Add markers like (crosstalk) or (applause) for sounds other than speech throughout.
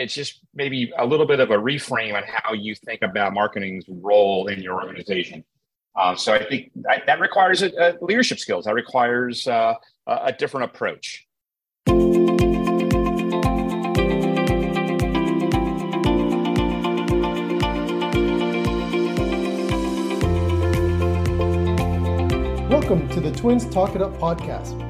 it's just maybe a little bit of a reframe on how you think about marketing's role in your organization. Um, so I think that, that requires a, a leadership skills. That requires uh, a different approach. Welcome to the Twins Talk It Up podcast,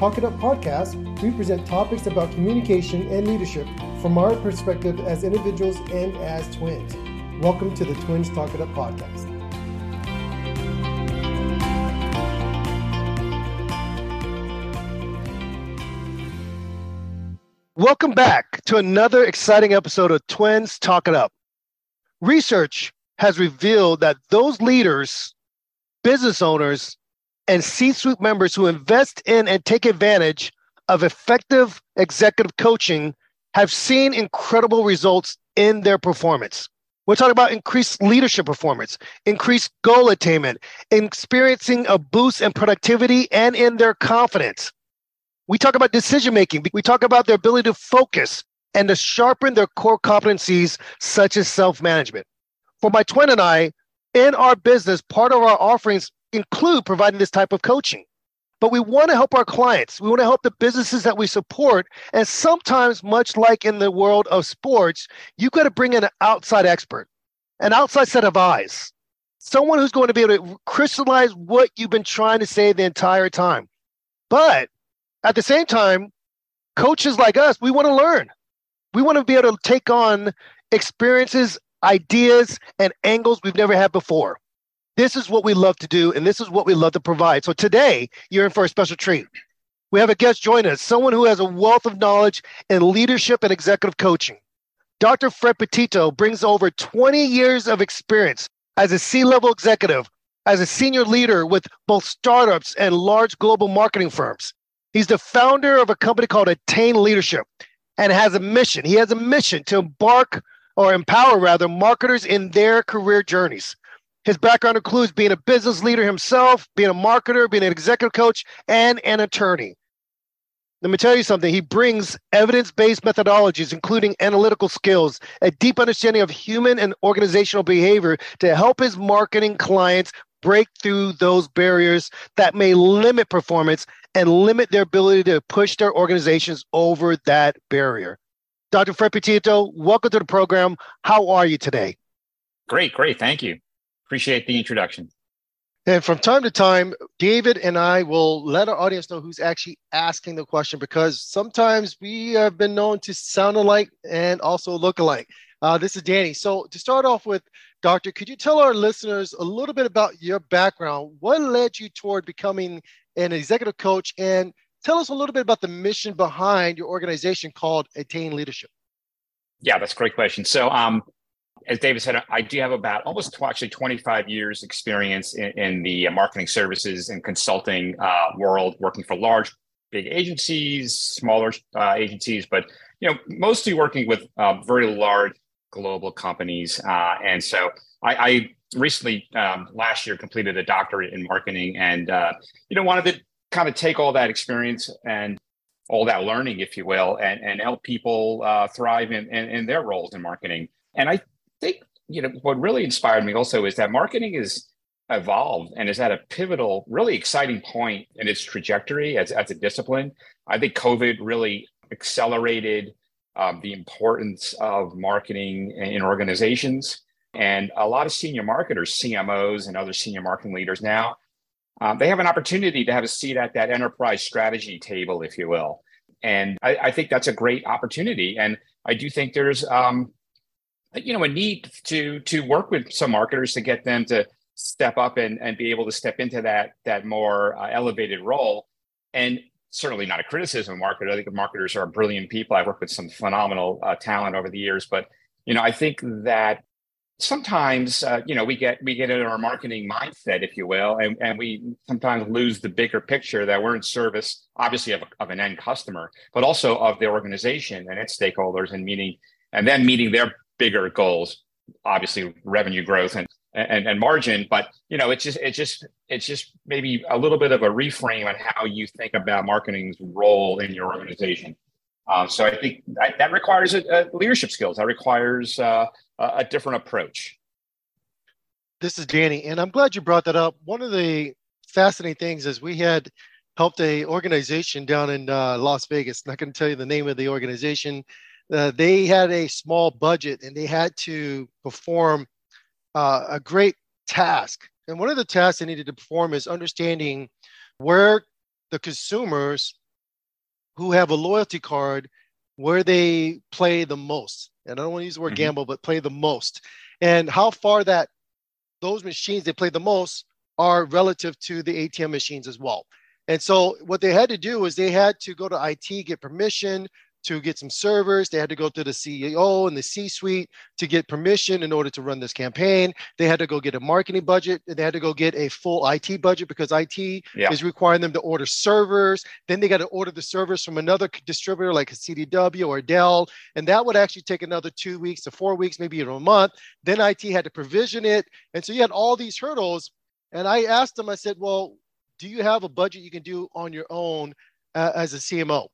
Talk It Up podcast, we present topics about communication and leadership from our perspective as individuals and as twins. Welcome to the Twins Talk It Up podcast. Welcome back to another exciting episode of Twins Talk It Up. Research has revealed that those leaders, business owners, and C suite members who invest in and take advantage of effective executive coaching have seen incredible results in their performance. We're talking about increased leadership performance, increased goal attainment, experiencing a boost in productivity and in their confidence. We talk about decision making. We talk about their ability to focus and to sharpen their core competencies, such as self management. For my twin and I, in our business, part of our offerings include providing this type of coaching. But we want to help our clients. We want to help the businesses that we support. And sometimes, much like in the world of sports, you've got to bring in an outside expert, an outside set of eyes, someone who's going to be able to crystallize what you've been trying to say the entire time. But at the same time, coaches like us, we want to learn. We want to be able to take on experiences, ideas, and angles we've never had before. This is what we love to do, and this is what we love to provide. So today, you're in for a special treat. We have a guest join us, someone who has a wealth of knowledge in leadership and executive coaching. Dr. Fred Petito brings over 20 years of experience as a C level executive, as a senior leader with both startups and large global marketing firms. He's the founder of a company called Attain Leadership and has a mission. He has a mission to embark or empower, rather, marketers in their career journeys. His background includes being a business leader himself, being a marketer, being an executive coach, and an attorney. Let me tell you something. He brings evidence based methodologies, including analytical skills, a deep understanding of human and organizational behavior to help his marketing clients break through those barriers that may limit performance and limit their ability to push their organizations over that barrier. Dr. Fred Petito, welcome to the program. How are you today? Great, great. Thank you. Appreciate the introduction. And from time to time, David and I will let our audience know who's actually asking the question because sometimes we have been known to sound alike and also look alike. Uh, this is Danny. So, to start off with, Doctor, could you tell our listeners a little bit about your background? What led you toward becoming an executive coach? And tell us a little bit about the mission behind your organization called Attain Leadership. Yeah, that's a great question. So, um, as David said, I do have about almost actually 25 years experience in, in the uh, marketing services and consulting uh, world, working for large, big agencies, smaller uh, agencies, but you know, mostly working with uh, very large global companies. Uh, and so I, I recently um, last year completed a doctorate in marketing, and uh, you know, wanted to kind of take all that experience and all that learning, if you will, and, and help people thrive in, in, in their roles in marketing. And I think you know what really inspired me also is that marketing is evolved and is at a pivotal, really exciting point in its trajectory as, as a discipline. I think COVID really accelerated um, the importance of marketing in organizations. And a lot of senior marketers, CMOs, and other senior marketing leaders now, um, they have an opportunity to have a seat at that enterprise strategy table, if you will. And I, I think that's a great opportunity. And I do think there's um, you know a need to to work with some marketers to get them to step up and, and be able to step into that that more uh, elevated role. And certainly not a criticism of marketers i think marketers are brilliant people. I've worked with some phenomenal uh, talent over the years but you know, I think that sometimes uh, you know we get we get in our marketing mindset if you will and, and we sometimes lose the bigger picture that we're in service obviously of, of an end customer but also of the organization and its stakeholders and meeting and then meeting their bigger goals obviously revenue growth and and, and margin but you know it's just it's just it's just maybe a little bit of a reframe on how you think about marketing's role in your organization um, so I think that, that requires a, a leadership skills. That requires uh, a different approach. This is Danny, and I'm glad you brought that up. One of the fascinating things is we had helped a organization down in uh, Las Vegas. Not going to tell you the name of the organization. Uh, they had a small budget and they had to perform uh, a great task. And one of the tasks they needed to perform is understanding where the consumers who have a loyalty card where they play the most. And I don't want to use the word mm-hmm. gamble, but play the most. And how far that those machines they play the most are relative to the ATM machines as well. And so what they had to do is they had to go to IT, get permission, to get some servers. They had to go to the CEO and the C suite to get permission in order to run this campaign. They had to go get a marketing budget. They had to go get a full IT budget because IT yeah. is requiring them to order servers. Then they got to order the servers from another distributor like a CDW or Dell. And that would actually take another two weeks to four weeks, maybe even a month. Then IT had to provision it. And so you had all these hurdles. And I asked them, I said, well, do you have a budget you can do on your own uh, as a CMO?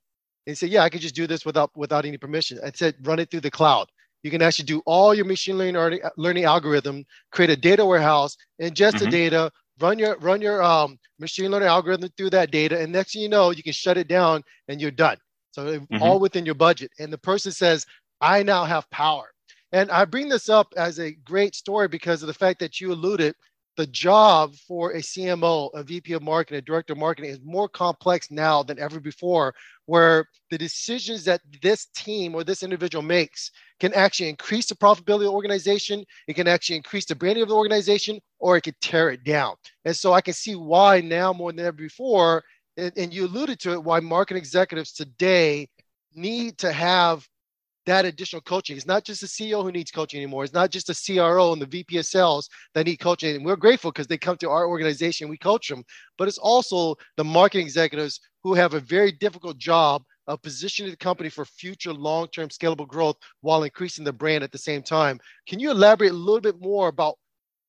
He said, yeah, I can just do this without without any permission. I said, run it through the cloud. You can actually do all your machine learning learning algorithm, create a data warehouse, ingest mm-hmm. the data, run your run your um, machine learning algorithm through that data, and next thing you know, you can shut it down and you're done. So mm-hmm. all within your budget. And the person says, I now have power. And I bring this up as a great story because of the fact that you alluded the job for a CMO, a VP of marketing, a director of marketing is more complex now than ever before, where the decisions that this team or this individual makes can actually increase the profitability of the organization, it can actually increase the branding of the organization, or it could tear it down. And so I can see why now more than ever before, and, and you alluded to it, why marketing executives today need to have that additional coaching. It's not just the CEO who needs coaching anymore. It's not just the CRO and the VP of sales that need coaching. And we're grateful because they come to our organization, we coach them. But it's also the marketing executives who have a very difficult job of positioning the company for future long-term scalable growth while increasing the brand at the same time. Can you elaborate a little bit more about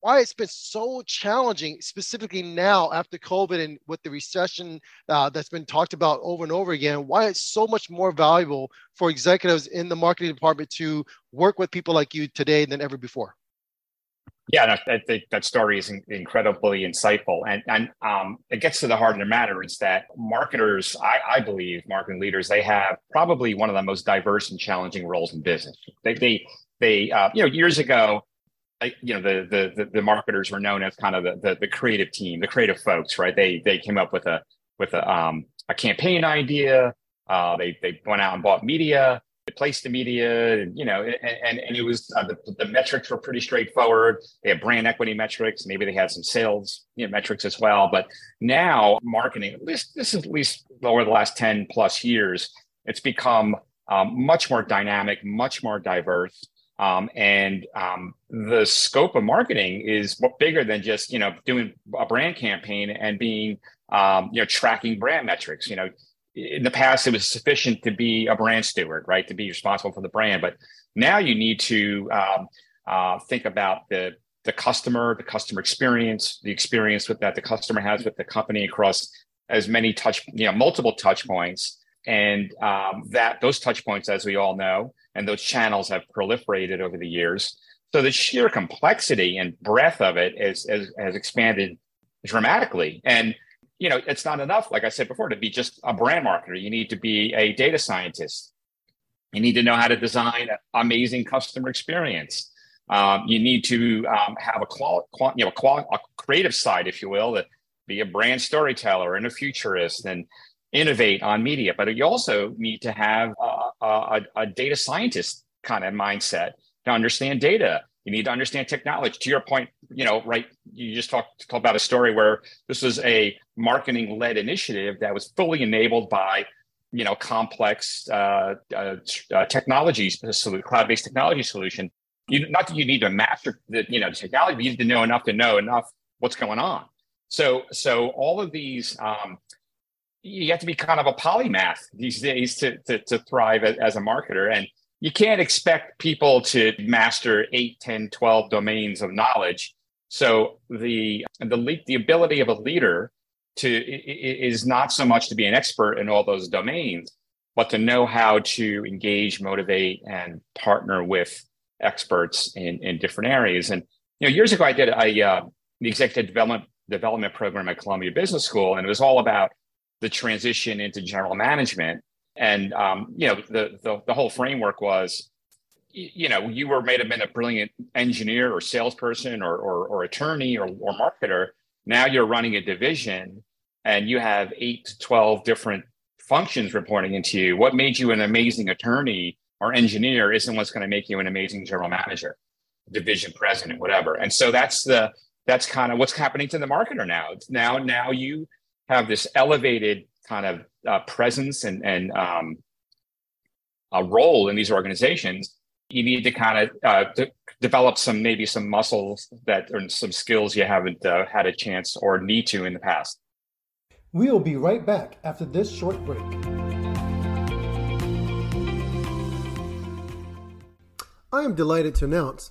why it's been so challenging, specifically now after COVID and with the recession uh, that's been talked about over and over again, why it's so much more valuable for executives in the marketing department to work with people like you today than ever before. Yeah, I think that story is incredibly insightful, and and um, it gets to the heart of the matter. Is that marketers, I, I, believe, marketing leaders, they have probably one of the most diverse and challenging roles in business. They they they uh, you know years ago you know the, the the marketers were known as kind of the, the, the creative team, the creative folks, right? They they came up with a with a um a campaign idea. Uh, they they went out and bought media. They placed the media, and, you know, and and, and it was uh, the, the metrics were pretty straightforward. They had brand equity metrics. Maybe they had some sales you know, metrics as well. But now marketing, at least this is at least over the last ten plus years, it's become um, much more dynamic, much more diverse. Um, and um, the scope of marketing is bigger than just you know doing a brand campaign and being um, you know tracking brand metrics. You know, in the past it was sufficient to be a brand steward, right, to be responsible for the brand, but now you need to um, uh, think about the the customer, the customer experience, the experience with that the customer has with the company across as many touch, you know, multiple touch points, and um, that those touch points, as we all know, and those channels have proliferated over the years. So the sheer complexity and breadth of it is, is, has expanded dramatically. And you know, it's not enough, like I said before, to be just a brand marketer. You need to be a data scientist. You need to know how to design amazing customer experience. Um, you need to um, have a qual, qual, you know, a, qual, a creative side, if you will, to be a brand storyteller and a futurist and innovate on media. But you also need to have a, a, a data scientist kind of mindset to understand data. You need to understand technology. To your point, you know, right? You just talked, about a story where this was a marketing-led initiative that was fully enabled by, you know, complex uh, uh, uh technologies, cloud-based technology solution. you not that you need to master the you know the technology, but you need to know enough to know enough what's going on. So so all of these um, you have to be kind of a polymath these days to to, to thrive as a marketer. And you can't expect people to master 8 10 12 domains of knowledge. So the the the ability of a leader to is not so much to be an expert in all those domains but to know how to engage motivate and partner with experts in in different areas. And you know years ago i did a uh, the executive development development program at columbia business school and it was all about the transition into general management. And um, you know, the, the the whole framework was, you know, you were may have been a brilliant engineer or salesperson or or, or attorney or, or marketer. Now you're running a division, and you have eight to twelve different functions reporting into you. What made you an amazing attorney or engineer isn't what's going to make you an amazing general manager, division president, whatever. And so that's the that's kind of what's happening to the marketer now. Now now you have this elevated kind of uh, presence and, and um, a role in these organizations, you need to kind of uh, de- develop some maybe some muscles that or some skills you haven't uh, had a chance or need to in the past. We'll be right back after this short break. I am delighted to announce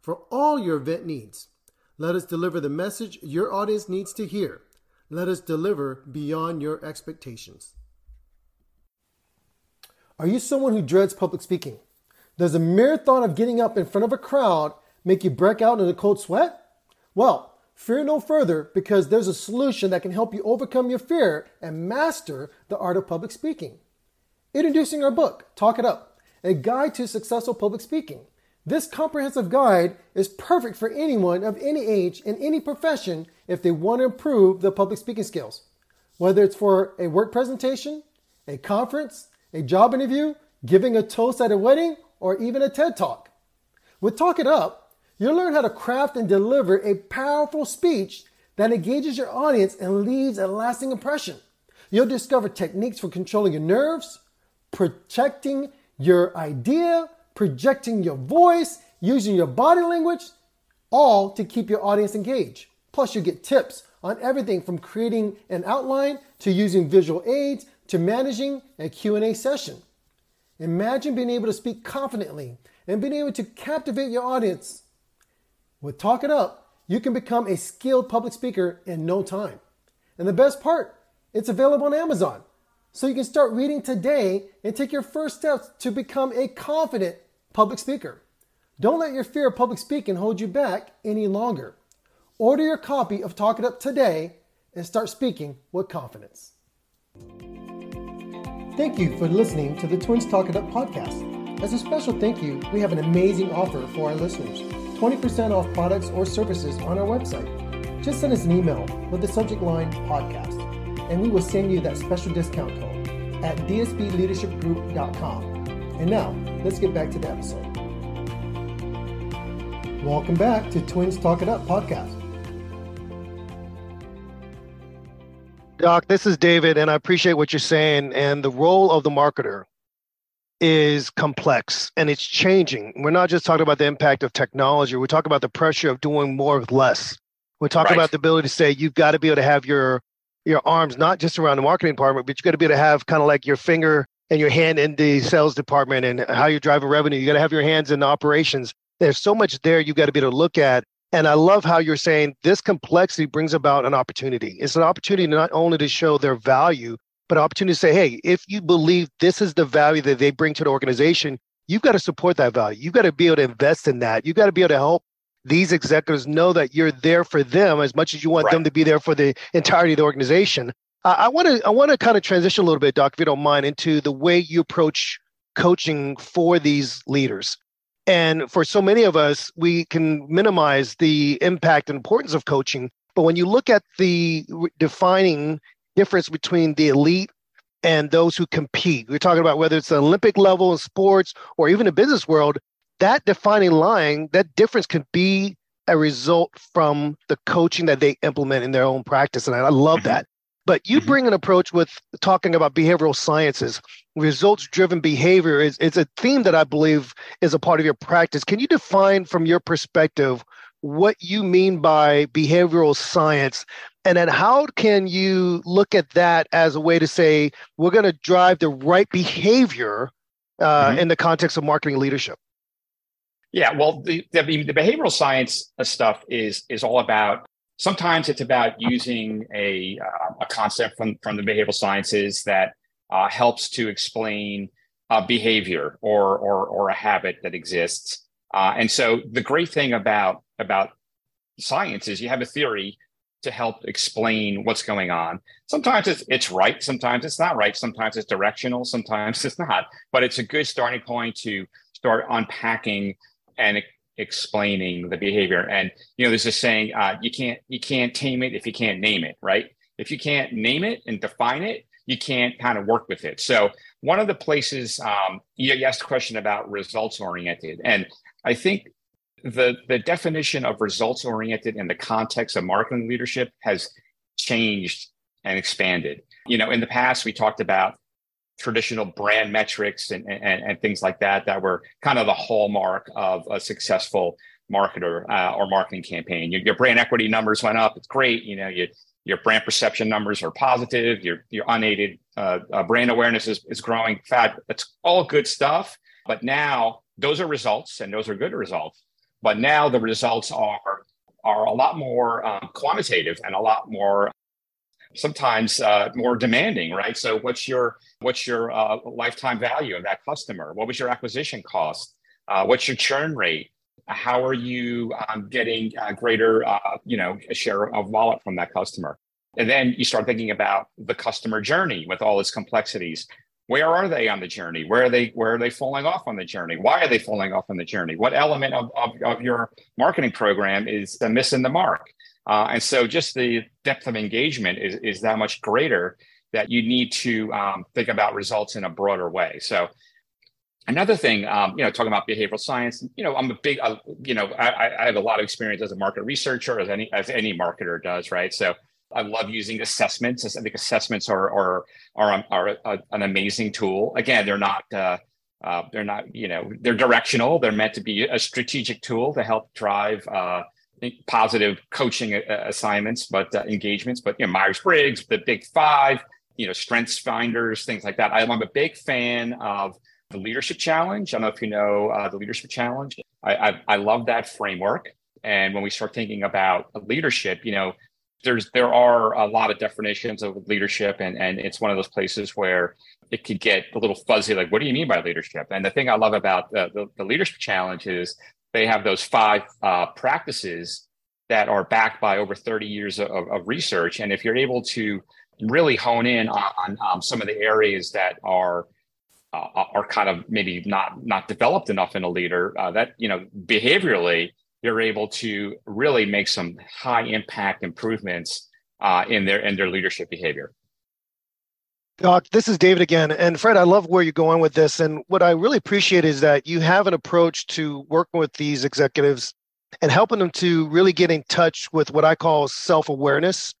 for all your event needs. Let us deliver the message your audience needs to hear. Let us deliver beyond your expectations. Are you someone who dreads public speaking? Does the mere thought of getting up in front of a crowd make you break out in a cold sweat? Well, fear no further because there's a solution that can help you overcome your fear and master the art of public speaking. Introducing our book, Talk It Up, a guide to successful public speaking. This comprehensive guide is perfect for anyone of any age in any profession if they want to improve their public speaking skills. Whether it's for a work presentation, a conference, a job interview, giving a toast at a wedding, or even a TED Talk. With Talk It Up, you'll learn how to craft and deliver a powerful speech that engages your audience and leaves a lasting impression. You'll discover techniques for controlling your nerves, protecting your idea, projecting your voice, using your body language, all to keep your audience engaged. Plus, you get tips on everything from creating an outline to using visual aids to managing a Q&A session. Imagine being able to speak confidently and being able to captivate your audience. With Talk It Up, you can become a skilled public speaker in no time. And the best part, it's available on Amazon. So you can start reading today and take your first steps to become a confident public speaker. Don't let your fear of public speaking hold you back any longer. Order your copy of Talk It Up today and start speaking with confidence. Thank you for listening to the Twins Talk It Up podcast. As a special thank you, we have an amazing offer for our listeners 20% off products or services on our website. Just send us an email with the subject line podcast, and we will send you that special discount code at dsbleadershipgroup.com. And now, let's get back to the episode. Welcome back to Twins Talk It Up podcast. Doc, this is David, and I appreciate what you're saying. And the role of the marketer is complex and it's changing. We're not just talking about the impact of technology, we're talking about the pressure of doing more with less. We're talking right. about the ability to say you've got to be able to have your your arms not just around the marketing department, but you got to be able to have kind of like your finger and your hand in the sales department and how you're driving revenue. You got to have your hands in the operations. There's so much there you got to be able to look at. And I love how you're saying this complexity brings about an opportunity. It's an opportunity not only to show their value, but opportunity to say, hey, if you believe this is the value that they bring to the organization, you've got to support that value. You've got to be able to invest in that. You've got to be able to help these executives know that you're there for them as much as you want right. them to be there for the entirety of the organization. Uh, I want to I want to kind of transition a little bit, Doc, if you don't mind, into the way you approach coaching for these leaders. And for so many of us, we can minimize the impact and importance of coaching. But when you look at the defining difference between the elite and those who compete, we're talking about whether it's the Olympic level in sports or even the business world, that defining line, that difference can be a result from the coaching that they implement in their own practice. And I love mm-hmm. that. But you mm-hmm. bring an approach with talking about behavioral sciences, results driven behavior is, is a theme that I believe is a part of your practice. Can you define from your perspective what you mean by behavioral science? And then how can you look at that as a way to say, we're going to drive the right behavior uh, mm-hmm. in the context of marketing leadership? Yeah, well, the, the, the behavioral science stuff is is all about. Sometimes it's about using a uh, a concept from from the behavioral sciences that uh, helps to explain behavior or or or a habit that exists. Uh, and so the great thing about about science is you have a theory to help explain what's going on. Sometimes it's, it's right, sometimes it's not right, sometimes it's directional, sometimes it's not. But it's a good starting point to start unpacking and explaining the behavior. And you know, there's a saying: uh, you can't you can't tame it if you can't name it, right? If you can't name it and define it, you can't kind of work with it. So one of the places um, you asked a question about results oriented, and I think the the definition of results oriented in the context of marketing leadership has changed and expanded. You know, in the past we talked about traditional brand metrics and, and, and, things like that that were kind of the hallmark of a successful marketer uh, or marketing campaign. Your, your, brand equity numbers went up. It's great. You know, you, your brand perception numbers are positive. Your your unaided uh, uh, brand awareness is, is growing. Fat. It's all good stuff. But now those are results, and those are good results. But now the results are are a lot more um, quantitative and a lot more sometimes uh, more demanding, right? So what's your what's your uh, lifetime value of that customer? What was your acquisition cost? Uh, what's your churn rate? How are you um, getting greater, uh, you know, a share of wallet from that customer? And then you start thinking about the customer journey with all its complexities. Where are they on the journey? Where are they? Where are they falling off on the journey? Why are they falling off on the journey? What element of, of, of your marketing program is missing the mark? Uh, and so just the depth of engagement is, is that much greater that you need to um, think about results in a broader way. So another thing, um, you know, talking about behavioral science, you know, I'm a big, uh, you know, I, I, have a lot of experience as a market researcher, as any as any marketer does, right? So I love using assessments. I think assessments are are are, are a, an amazing tool. Again, they're not. Uh, uh, they're not, you know, they're directional. They're meant to be a strategic tool to help drive uh, positive coaching uh, assignments, but uh, engagements. But you know, Myers Briggs, the Big Five, you know, Strengths Finders, things like that. I'm a big fan of the Leadership Challenge. I don't know if you know uh, the Leadership Challenge. I, I, I love that framework. And when we start thinking about leadership, you know, there's there are a lot of definitions of leadership, and and it's one of those places where it could get a little fuzzy. Like, what do you mean by leadership? And the thing I love about the, the, the leadership challenge is they have those five uh, practices that are backed by over 30 years of, of, research. And if you're able to really hone in on, on um, some of the areas that are uh, are kind of maybe not not developed enough in a leader, uh, that you know behaviorally you're able to really make some high impact improvements uh, in their in their leadership behavior. Doc, this is David again. And Fred, I love where you're going with this. And what I really appreciate is that you have an approach to working with these executives and helping them to really get in touch with what I call self awareness.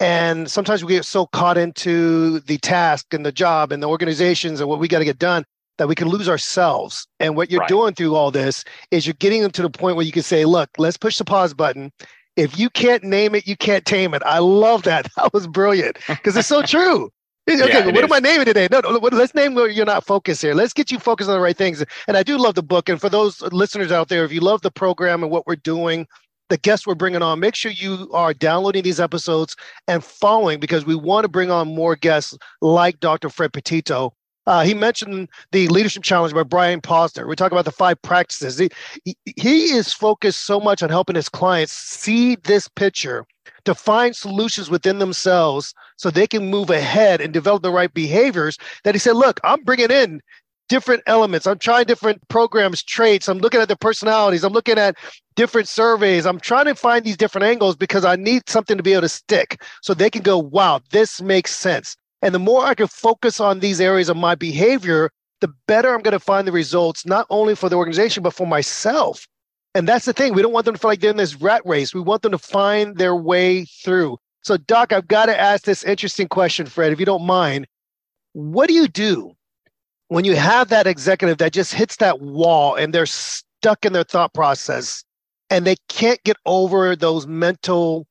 And sometimes we get so caught into the task and the job and the organizations and what we got to get done that we can lose ourselves. And what you're right. doing through all this is you're getting them to the point where you can say, look, let's push the pause button. If you can't name it, you can't tame it. I love that. (laughs) That was brilliant because it's so true Okay, yeah, what is. am I naming today? No, no, let's name where you're not focused here. Let's get you focused on the right things. And I do love the book. And for those listeners out there, if you love the program and what we're doing, the guests we're bringing on, make sure you are downloading these episodes and following because we want to bring on more guests like Dr. Fred Petito. Uh, he mentioned the leadership challenge by Brian Posner. We talk about the five practices. He, he, he is focused so much on helping his clients see this picture to find solutions within themselves so they can move ahead and develop the right behaviors that he said, look, I'm bringing in different elements. I'm trying different programs, traits. I'm looking at their personalities. I'm looking at different surveys. I'm trying to find these different angles because I need something to be able to stick so they can go, wow, this makes sense. And the more I can focus on these areas of my behavior, the better I'm going to find the results, not only for the organization, but for myself. And that's the thing. We don't want them to feel like they're in this rat race. We want them to find their way through. So, Doc, I've got to ask this interesting question, Fred, if you don't mind. What do you do when you have that executive that just hits that wall and they're stuck in their thought process and they can't get over those mental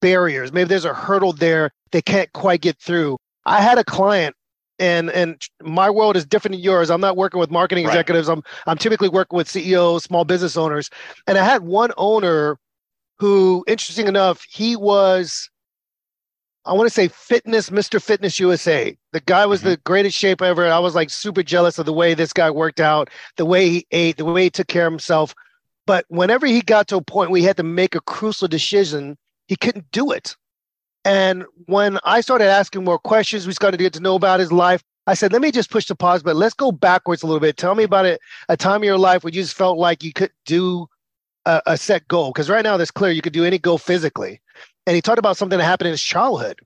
barriers? Maybe there's a hurdle there they can't quite get through. I had a client and and my world is different than yours. I'm not working with marketing right. executives. I'm I'm typically working with CEOs, small business owners. And I had one owner who, interesting enough, he was I want to say fitness, Mr. Fitness USA. The guy was mm-hmm. the greatest shape ever. I was like super jealous of the way this guy worked out, the way he ate, the way he took care of himself. But whenever he got to a point where he had to make a crucial decision, he couldn't do it. And when I started asking more questions, we started to get to know about his life. I said, let me just push the pause, but let's go backwards a little bit. Tell me about it, a time in your life where you just felt like you could do a, a set goal. Because right now, it's clear you could do any goal physically. And he talked about something that happened in his childhood.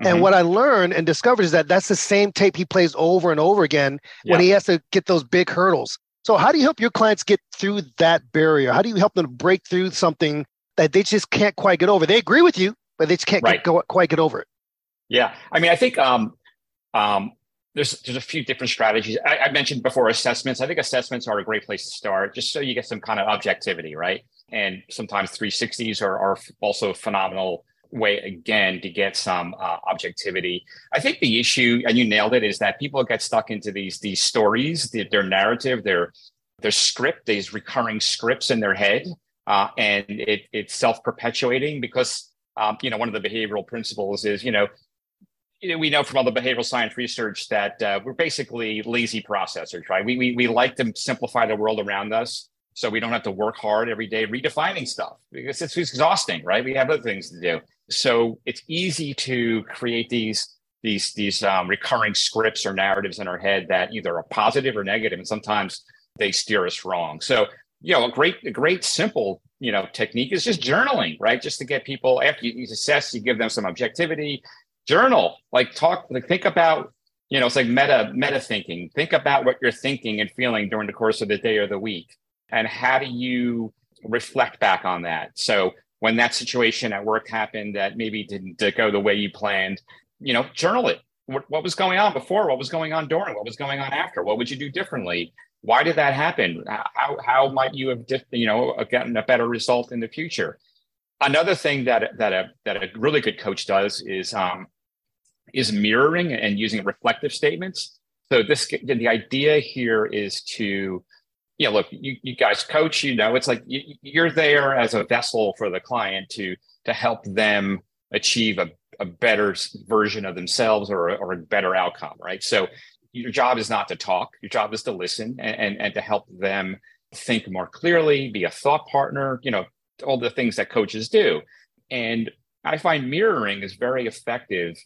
Mm-hmm. And what I learned and discovered is that that's the same tape he plays over and over again yeah. when he has to get those big hurdles. So, how do you help your clients get through that barrier? How do you help them break through something that they just can't quite get over? They agree with you, but they just can't right. get, go, quite get over it. Yeah, I mean, I think um, um, there's there's a few different strategies. I, I, mentioned before assessments. I think assessments are a great place to start, just so you get some kind of objectivity, right? And sometimes 360s are, are also a phenomenal way again to get some uh, objectivity. I think the issue, and you nailed it, is that people get stuck into these these stories, the, their narrative, their their script, these recurring scripts in their head, uh, and it, it's self perpetuating because um, you know, one of the behavioral principles is, you know, you know, we know from all the behavioral science research that uh, we're basically lazy processors, right? We, we, we like to simplify the world around us so we don't have to work hard every day redefining stuff because it's exhausting, right? We have other things to do. So it's easy to create these these these um, recurring scripts or narratives in our head that either are positive or negative, and sometimes they steer us wrong. So you know, a great a great simple you know technique is just journaling right? Just to get people after you, assess you give them some objectivity. Journal like talk like think about you know it's like meta meta thinking. Think about what you're thinking and feeling during the course of the day or the week and how do you reflect back on that? So when that situation at work happened that maybe didn't go the way you planned you know journal it. What, what was going on before? What was going on during? What was going on after? What would you do differently why did that happen? How, how might you have, you know, gotten a better result in the future? Another thing that, that, a, that a really good coach does is, um, is mirroring and using reflective statements. So this, the idea here is to, you know, look, you, you guys coach, you know, it's like you, are there as a vessel for the client to, to help them achieve a, a better version of themselves or, or a better outcome, right? So your job is not to talk. Your job is to listen and, and, and to help them think more clearly be a thought partner you know all the things that coaches do. And i find mirroring is very effective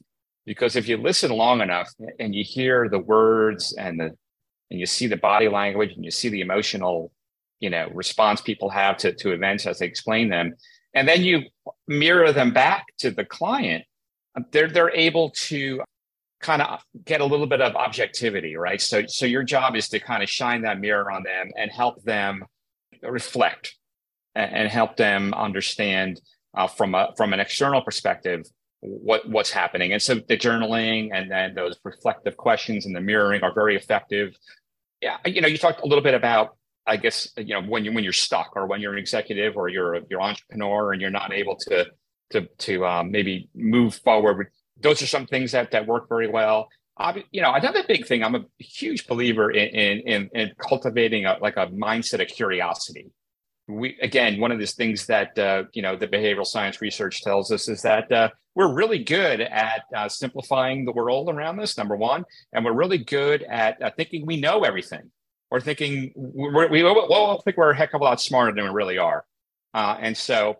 because if you listen long enough and you hear the words and the and you see the body language and you see the emotional you know response people have to, to events as they explain them and then you mirror them back to the client they're they're able to kind of get a little bit of objectivity, right? So, so your job is to kind of shine that mirror on them and help them reflect and, and help them understand uh, from a from an external perspective what what's happening. And so the journaling and then those reflective questions and the mirroring are very effective. Yeah, you know, you talked a little bit about I guess you know when you when you're stuck or when you're an executive or you're you're entrepreneur and you're not able to to to um, maybe move forward those are some things that that work very well. you know, another big thing. I'm a huge believer in in, in cultivating a, like a mindset of curiosity. We again, one of these things that uh, you know the behavioral science research tells us is that uh, we're really good at uh, simplifying the world around us. Number one, and we're really good at uh, thinking we know everything, or thinking we're, we well, think we're a heck of a lot smarter than we really are. Uh, and so,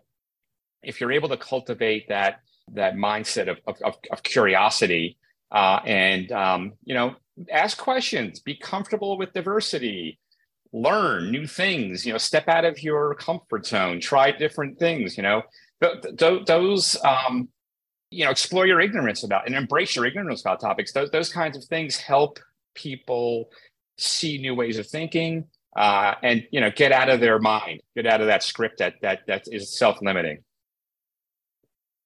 if you're able to cultivate that that mindset of, of, of curiosity uh, and um, you know ask questions be comfortable with diversity learn new things you know step out of your comfort zone try different things you know. Th- th- those um, you know explore your ignorance about and embrace your ignorance about topics. Those, those kinds of things help people see new ways of thinking uh, and you know get out of their mind get out of that script that that that is self-limiting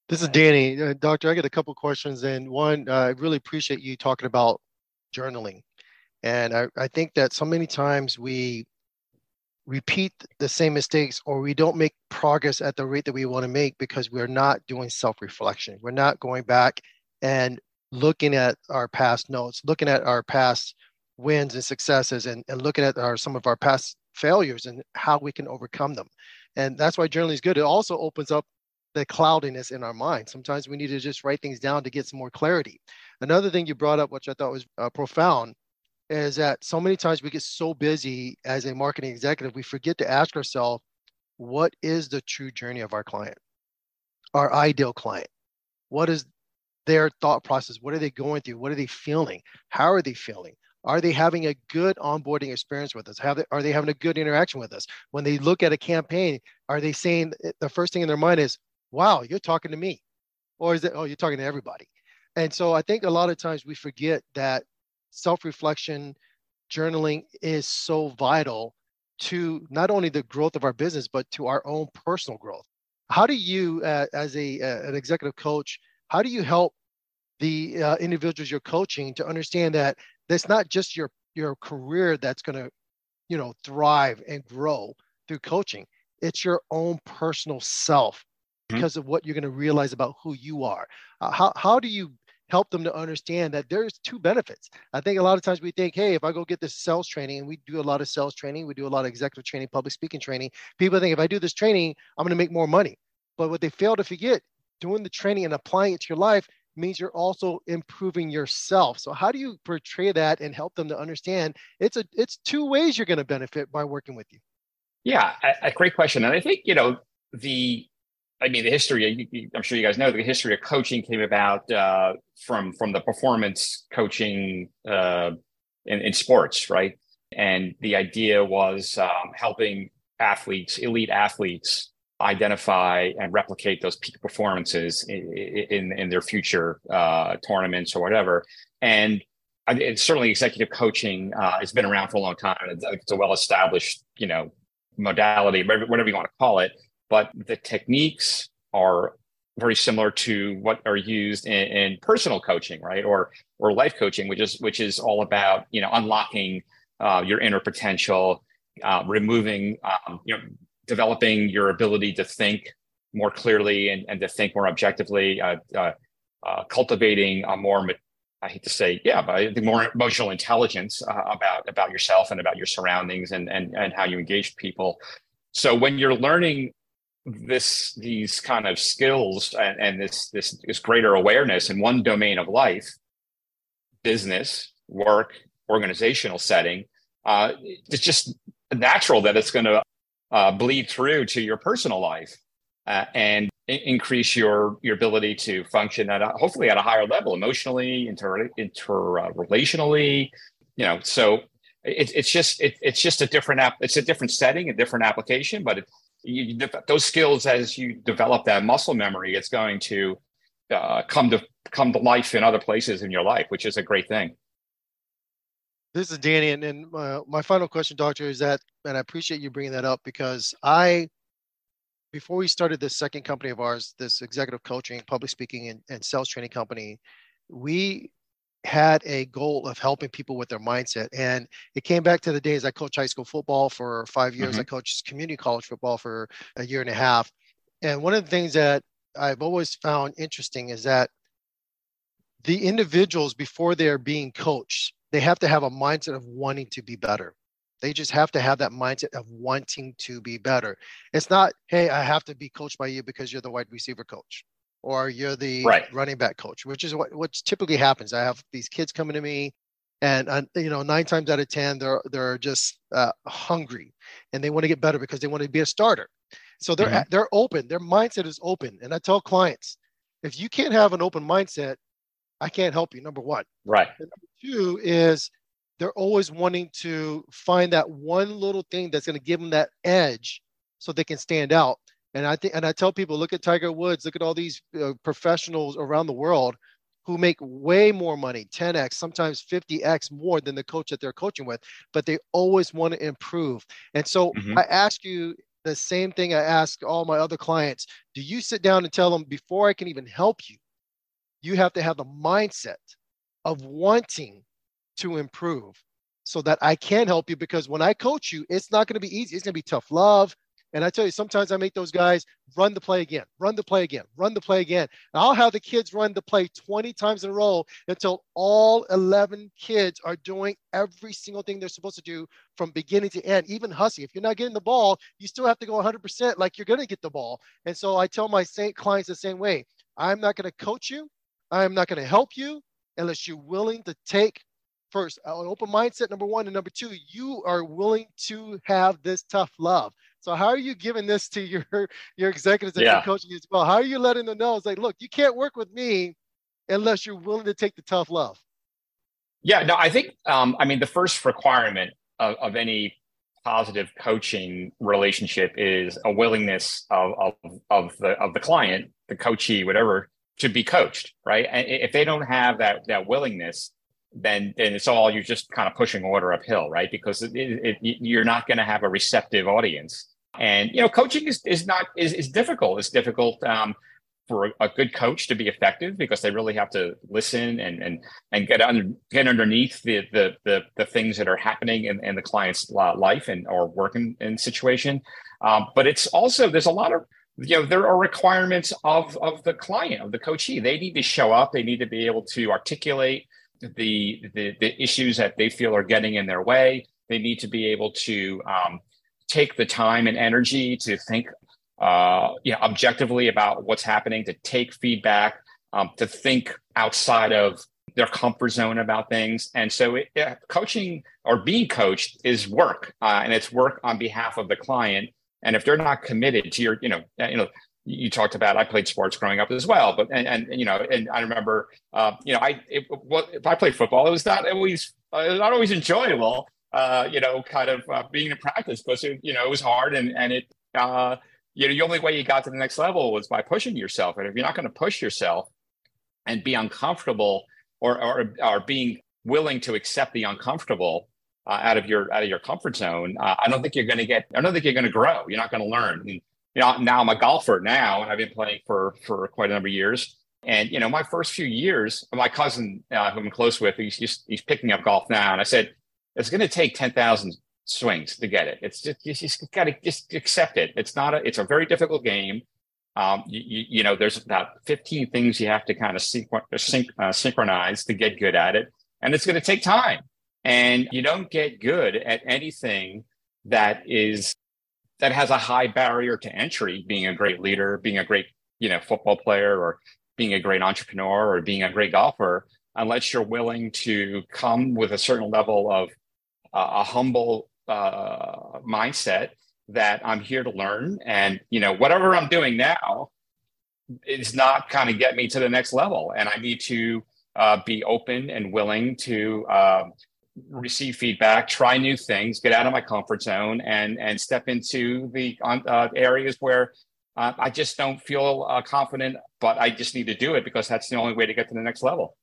this is Danny. Uh, doctor, I got a couple questions. And one, uh, I really appreciate you talking about journaling. And I, I think that so many times we repeat the same mistakes or we don't make progress at the rate that we want to make because we're not doing self reflection. We're not going back and looking at our past notes, looking at our past wins and successes, and, and looking at our, some of our past failures and how we can overcome them. And that's why journaling is good. It also opens up the cloudiness in our mind. Sometimes we need to just write things down to get some more clarity. Another thing you brought up, which I thought was uh, profound, is that so many times we get so busy as a marketing executive, we forget to ask ourselves, what is the true journey of our client, our ideal client? What is their thought process? What are they going through? What are they feeling? How are they feeling? Are they having a good onboarding experience with us? They, are they having a good interaction with us? When they look at a campaign, are they saying the first thing in their mind is, wow, you're talking to me. Or is it, oh, you're talking to everybody. And so I think a lot of times we forget that self reflection, journaling is so vital to not only the growth of our business, but to our own personal growth. How do you, uh, as a, uh, an executive coach, how do you help the uh, individuals you're coaching to understand that that's not just your your career that's going to you know thrive and grow through coaching it's your own personal self Mm-hmm. because of what you're going to realize about who you are. Uh, how, how do you help them to understand that there's two benefits? I think a lot of times we think, hey, if I go get this sales training, and we do a lot of sales training, we do a lot of executive training, public speaking training, people think if I do this training, I'm going to make more money. But what they fail to forget, doing the training and applying it to your life means you're also improving yourself. So how do you portray that and help them to understand it's a it's two ways you're going to benefit by working with you? Yeah, a, a great question. And I think, you know, the I mean, the history. I'm sure you guys know the history of coaching came about uh, from from the performance coaching uh, in, in, sports, right? And the idea was um, helping athletes, elite athletes, identify and replicate those peak performances in in, in their future uh, tournaments or whatever. And it's certainly executive coaching uh, has been around for a long time. It's, it's a well established, you know, modality, whatever you want to call it but the techniques are very similar to what are used in, in, personal coaching, right, or or life coaching, which is which is all about you know unlocking uh, your inner potential, uh, removing um, you know developing your ability to think more clearly and, and to think more objectively, uh, uh, uh cultivating a more I hate to say, yeah, but more emotional intelligence uh, about about yourself and about your surroundings and and and how you engage people. So when you're learning this these kind of skills and, and this this this greater awareness in one domain of life business work organizational setting uh, it's just natural that it's going to uh, bleed through to your personal life uh, and increase your your ability to function at a, hopefully at a higher level emotionally inter interrelationally you know so it, it's just it, it's just a different app it's a different setting a different application but it, you, those skills as you develop that muscle memory it's going to uh, come to come to life in other places in your life which is a great thing. This is danny and, and uh, my final question doctor is that and i appreciate you bringing that up because i before we started this second company of ours this executive coaching public speaking and, and sales training company we had a goal of helping people with their mindset. And it came back to the days I coached high school football for five years. Mm-hmm. I coached community college football for a year and a half. And one of the things that I've always found interesting is that the individuals before they're being coached, they have to have a mindset of wanting to be better. They just have to have that mindset of wanting to be better. It's not, hey, I have to be coached by you because you're the wide receiver coach or you're the right. running back coach, which is what what typically happens. I have these kids coming to me, and uh, you know, nine times out of ten, they're they're just uh, hungry and they want to get better because they want to be a starter. So they're mm-hmm. they're open. Their mindset is open, and I tell clients, if you can't have an open mindset, I can't help you. Number one, right. And number two is they're always wanting to find that one little thing that's going to give them that edge so they can stand out. And I think, and I tell people, look at Tiger Woods, look at all these uh, professionals around the world who make way more money 10x sometimes 50x more than the coach that they're coaching with but they always want to improve and so mm-hmm. i ask you the same thing i ask all my other clients do you sit down and tell them before i can even help you you have to have the mindset of wanting to improve so that I can help you because when I coach you, it's not going to be easy. It's going to be tough love. And I tell you, sometimes I make those guys run the play again, run the play again, run the play again. And I'll have the kids run the play 20 times in a row until all 11 kids are doing every single thing they're supposed to do from beginning to end, even hussy. If you're not getting the ball, you still have to go 100% like you're going to get the ball. And so I tell my clients the same way I'm not going to coach you, I'm not going to help you unless you're willing to take first an open mindset number one and number two you are willing to have this tough love so how are you giving this to your (laughs) your executives that yeah. you're coaching as well how are you letting them know it's like look you can't work with me unless you're willing to take the tough love yeah no i think um, i mean the first requirement of, of any positive coaching relationship is a willingness of, of, of the of the client the coachee whatever to be coached right and if they don't have that that willingness then then it's all you're just kind of pushing order uphill, right? Because it, it, it, you're not going to have a receptive audience. And you know, coaching is is not is is difficult. It's difficult um, for a good coach to be effective because they really have to listen and and and get under, get underneath the, the the the things that are happening in, in the client's life and or working in situation. Um, but it's also there's a lot of you know there are requirements of of the client of the coachee. They need to show up. They need to be able to articulate the, the, the issues that they feel are getting in their way. They need to be able to um, take the time and energy to think uh, you know, objectively about what's happening, to take feedback, um, to think outside of their comfort zone about things. And so, it, yeah, coaching or being coached is work, uh, and it's work on behalf of the client. And if they're not committed to your, you know, you know, you talked about I played sports growing up as well, but and, and you know, and I remember, uh, you know, I it, what if I played football, it was not always uh, not always enjoyable, uh, you know, kind of uh, being in practice because you know it was hard and and it uh, you know the only way you got to the next level was by pushing yourself, and if you're not going to push yourself and be uncomfortable or or or being willing to accept the uncomfortable. Uh, out of your out of your comfort zone, uh, I don't think you're going to get. I don't think you're going to grow. You're not going to learn. And, you know, now I'm a golfer now, and I've been playing for for quite a number of years. And you know, my first few years, my cousin, uh, who I'm close with, he's just he's picking up golf now, and I said it's going to take ten thousand swings to get it. It's just you just got to just accept it. It's not a it's a very difficult game. Um, you, you, you, know, there's about 15 things you have to kind of synch, uh, synchronize to get good at it, and it's going to take time. And you don't get good at anything that is that has a high barrier to entry being a great leader being a great you know football player or being a great entrepreneur or being a great golfer unless you're willing to come with a certain level of a humble uh, mindset that i'm here to learn and you know whatever i'm doing now is not kind of get me to the next level and i need to uh, be open and willing to uh, receive feedback, try new things, get out of my comfort zone, and and step into the uh, areas where uh, I just don't feel uh, confident, but I just need to do it because that's the only way to get to the next level.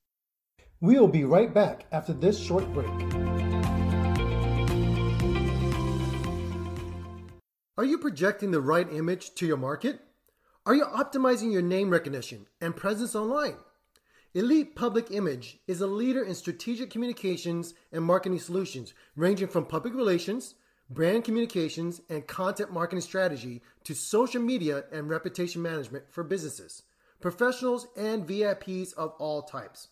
We will be right back after this short break. Are you projecting the right image to your market? Are you optimizing your name recognition and presence online? Elite Public Image is a leader in strategic communications and marketing solutions, ranging from public relations, brand communications, and content marketing strategy to social media and reputation management for businesses, professionals, and VIPs of all types.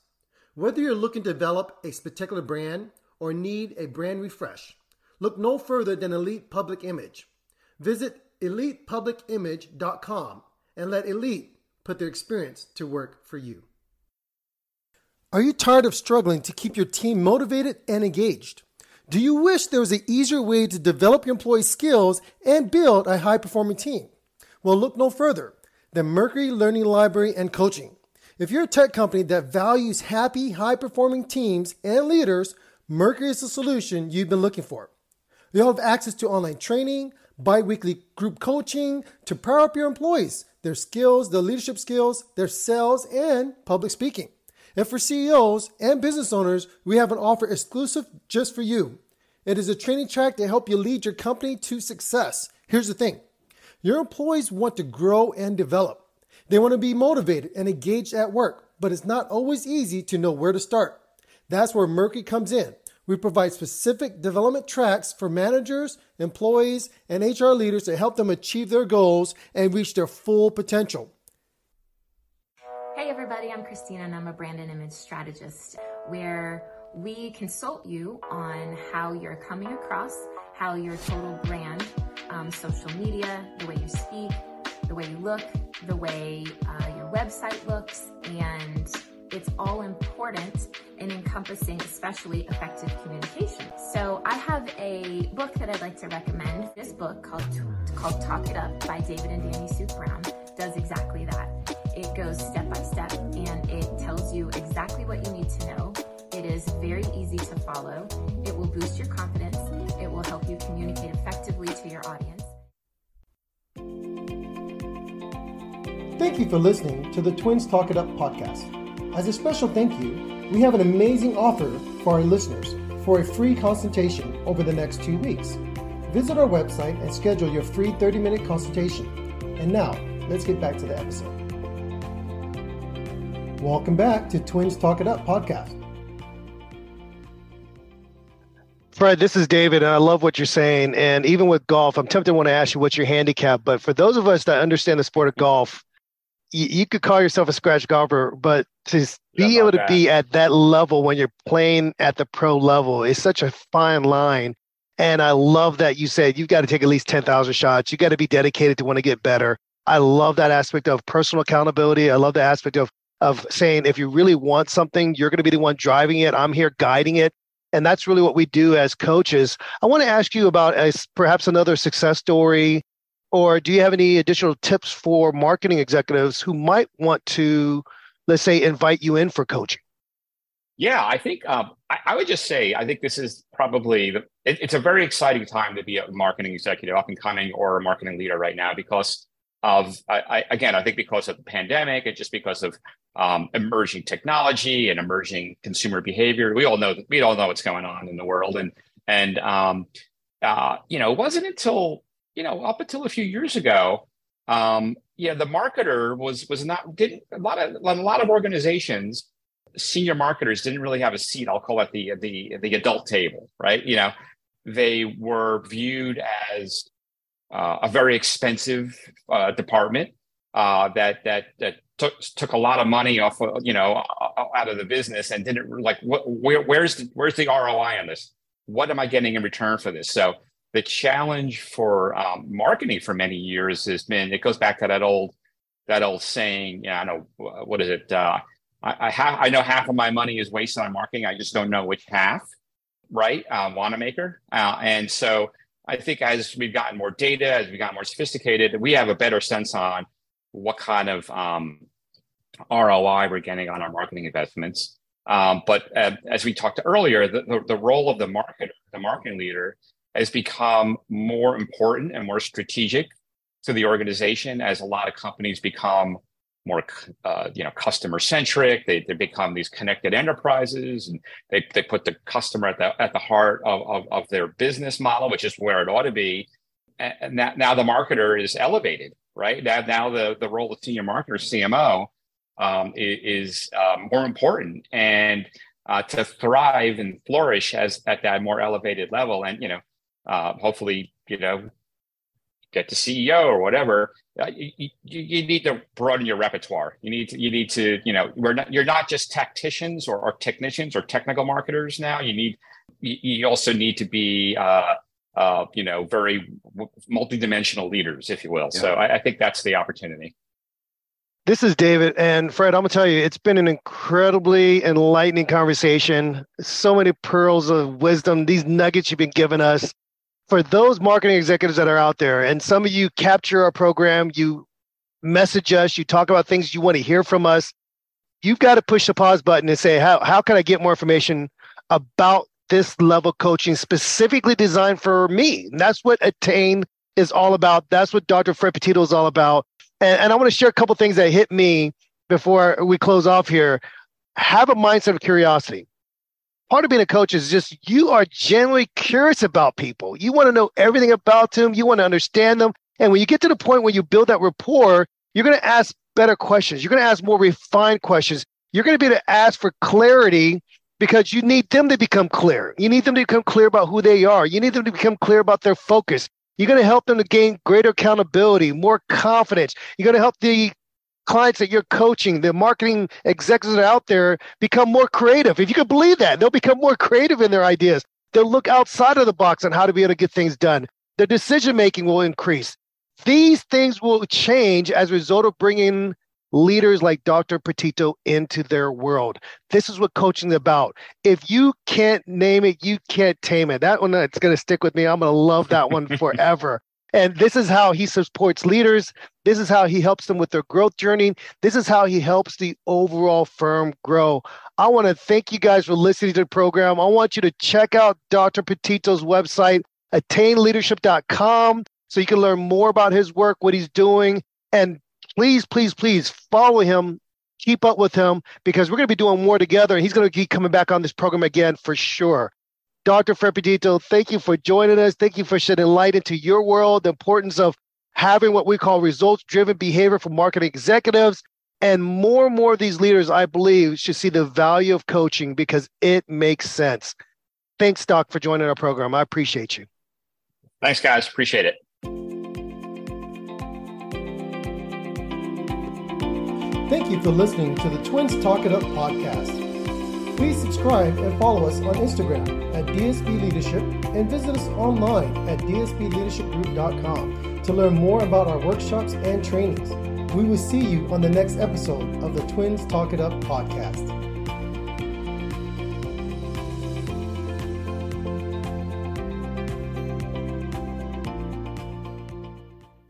Whether you're looking to develop a particular brand or need a brand refresh, look no further than Elite Public Image. Visit elitepublicimage.com and let Elite put their experience to work for you. Are you tired of struggling to keep your team motivated and engaged? Do you wish there was an easier way to develop your employees' skills and build a high performing team? Well, look no further than Mercury Learning Library and Coaching. If you're a tech company that values happy, high performing teams and leaders, Mercury is the solution you've been looking for. You'll have access to online training, bi weekly group coaching to power up your employees, their skills, their leadership skills, their sales, and public speaking. And for CEOs and business owners, we have an offer exclusive just for you. It is a training track to help you lead your company to success. Here's the thing your employees want to grow and develop. They want to be motivated and engaged at work, but it's not always easy to know where to start. That's where Mercury comes in. We provide specific development tracks for managers, employees, and HR leaders to help them achieve their goals and reach their full potential. Hey, everybody, I'm Christina, and I'm a brand and image strategist where we consult you on how you're coming across, how your total brand, um, social media, the way you speak, the way you look, the way uh, your website looks, and it's all important in encompassing especially effective communication. So I have a book that I'd like to recommend. This book called called Talk It Up by David and Danny Suk Brown does exactly that. It goes step by step and it tells you exactly what you need to know. It is very easy to follow. It will boost your confidence. It will help you communicate effectively to your audience. Thank you for listening to the Twins Talk It Up podcast. As a special thank you, we have an amazing offer for our listeners for a free consultation over the next two weeks. Visit our website and schedule your free 30 minute consultation. And now, let's get back to the episode. Welcome back to Twins Talk It Up podcast. Fred, this is David, and I love what you're saying. And even with golf, I'm tempted to want to ask you what's your handicap. But for those of us that understand the sport of golf, you, you could call yourself a scratch golfer, but to be able to that. be at that level when you're playing at the pro level is such a fine line. And I love that you said you've got to take at least 10,000 shots. You got to be dedicated to want to get better. I love that aspect of personal accountability. I love the aspect of of saying if you really want something, you're going to be the one driving it. I'm here guiding it. And that's really what we do as coaches. I want to ask you about as perhaps another success story, or do you have any additional tips for marketing executives who might want to, let's say, invite you in for coaching? Yeah, I think um, I, I, would just say I think this is probably the, it, it's a very exciting time to be a marketing executive, up and coming, or a marketing leader right now because of I, I, again I think because of the pandemic and just because of um, emerging technology and emerging consumer behavior. We all know we all know what's going on in the world, and and um, uh, you know, it wasn't until you know up until a few years ago, um, yeah, the marketer was was not didn't a lot of a lot of organizations, senior marketers didn't really have a seat. I'll call it the the the adult table, right? You know, they were viewed as uh, a very expensive uh, department uh, that that that took took a lot of money off of, you know out of the business and didn't like what where, where's the, where's the ROI on this? What am I getting in return for this? So the challenge for um, marketing for many years has been it goes back to that old that old saying. Yeah, I know what is it. Uh, I, I have I know half of my money is wasted on marketing. I just don't know which half. Right, uh, Wanamaker, uh, and so I think as we've gotten more data, as we've gotten more sophisticated, we have a better sense on what kind of um, ROI we're getting on our marketing investments. Um, but uh, as we talked earlier, the, the, the, role of the marketer, the marketing leader, has become more important and more strategic to the organization as a lot of companies become more uh, you know customer centric they, they become these connected enterprises and they, they put the customer at the at the heart of, of, of their business model which is where it ought to be. And now, now the marketer is elevated right? Now, now the, the role of senior marketer cmo um, is, um, more important and uh, to thrive and flourish as at that more elevated level. And you know uh, hopefully you know get to CEO or whatever, uh, you, you, need to broaden your repertoire. You need to, you need to, you know, we're not, you're not just tacticians or, or technicians or technical marketers now. You need, you, you also need to be, uh, uh, you know, very multidimensional leaders, if you will. Yeah. So I, I think that's the opportunity. This is David. And Fred, I'm going to tell you, it's been an incredibly enlightening conversation. So many pearls of wisdom, these nuggets you've been giving us for those marketing executives that are out there, and some of you capture our program, you message us, you talk about things you want to hear from us, you've got to push the pause button and say, how, how can I get more information about this level coaching specifically designed for me? And that's what Attain is all about. That's what Dr. Fred Petito is all about. And, and I want to share a couple things that hit me before we close off here. Have a mindset of curiosity part of being a coach is just you are genuinely curious about people. You want to know everything about them. You want to understand them. And when you get to the point where you build that rapport, you're going to ask better questions. You're going to ask more refined questions. You're going to be able to ask for clarity because you need them to become clear. You need them to become clear about who they are. You need them to become clear about their focus. You're going to help them to gain greater accountability, more confidence. You're going to help the clients that you're coaching, the marketing executives out there become more creative. If you can believe that, they'll become more creative in their ideas. They'll look outside of the box on how to be able to get things done. Their decision making will increase. These things will change as a result of bringing leaders like Dr. Petito into their world. This is what coaching is about. If you can't name it, you can't tame it. That one uh, that's going to stick with me. I'm going to love that one (laughs) forever. And this is how he supports leaders. This is how he helps them with their growth journey. This is how he helps the overall firm grow. I want to thank you guys for listening to the program. I want you to check out Dr. Petito's website, attainleadership.com, so you can learn more about his work, what he's doing. And please, please, please follow him, keep up with him, because we're going to be doing more together. And he's going to keep coming back on this program again for sure. Dr. Fred thank you for joining us. Thank you for shedding light into your world, the importance of having what we call results driven behavior for marketing executives. And more and more of these leaders, I believe, should see the value of coaching because it makes sense. Thanks, Doc, for joining our program. I appreciate you. Thanks, guys. Appreciate it. Thank you for listening to the Twins Talk It Up podcast. Please subscribe and follow us on Instagram at DSB Leadership and visit us online at dsbleadershipgroup.com to learn more about our workshops and trainings. We will see you on the next episode of the Twins Talk It Up podcast.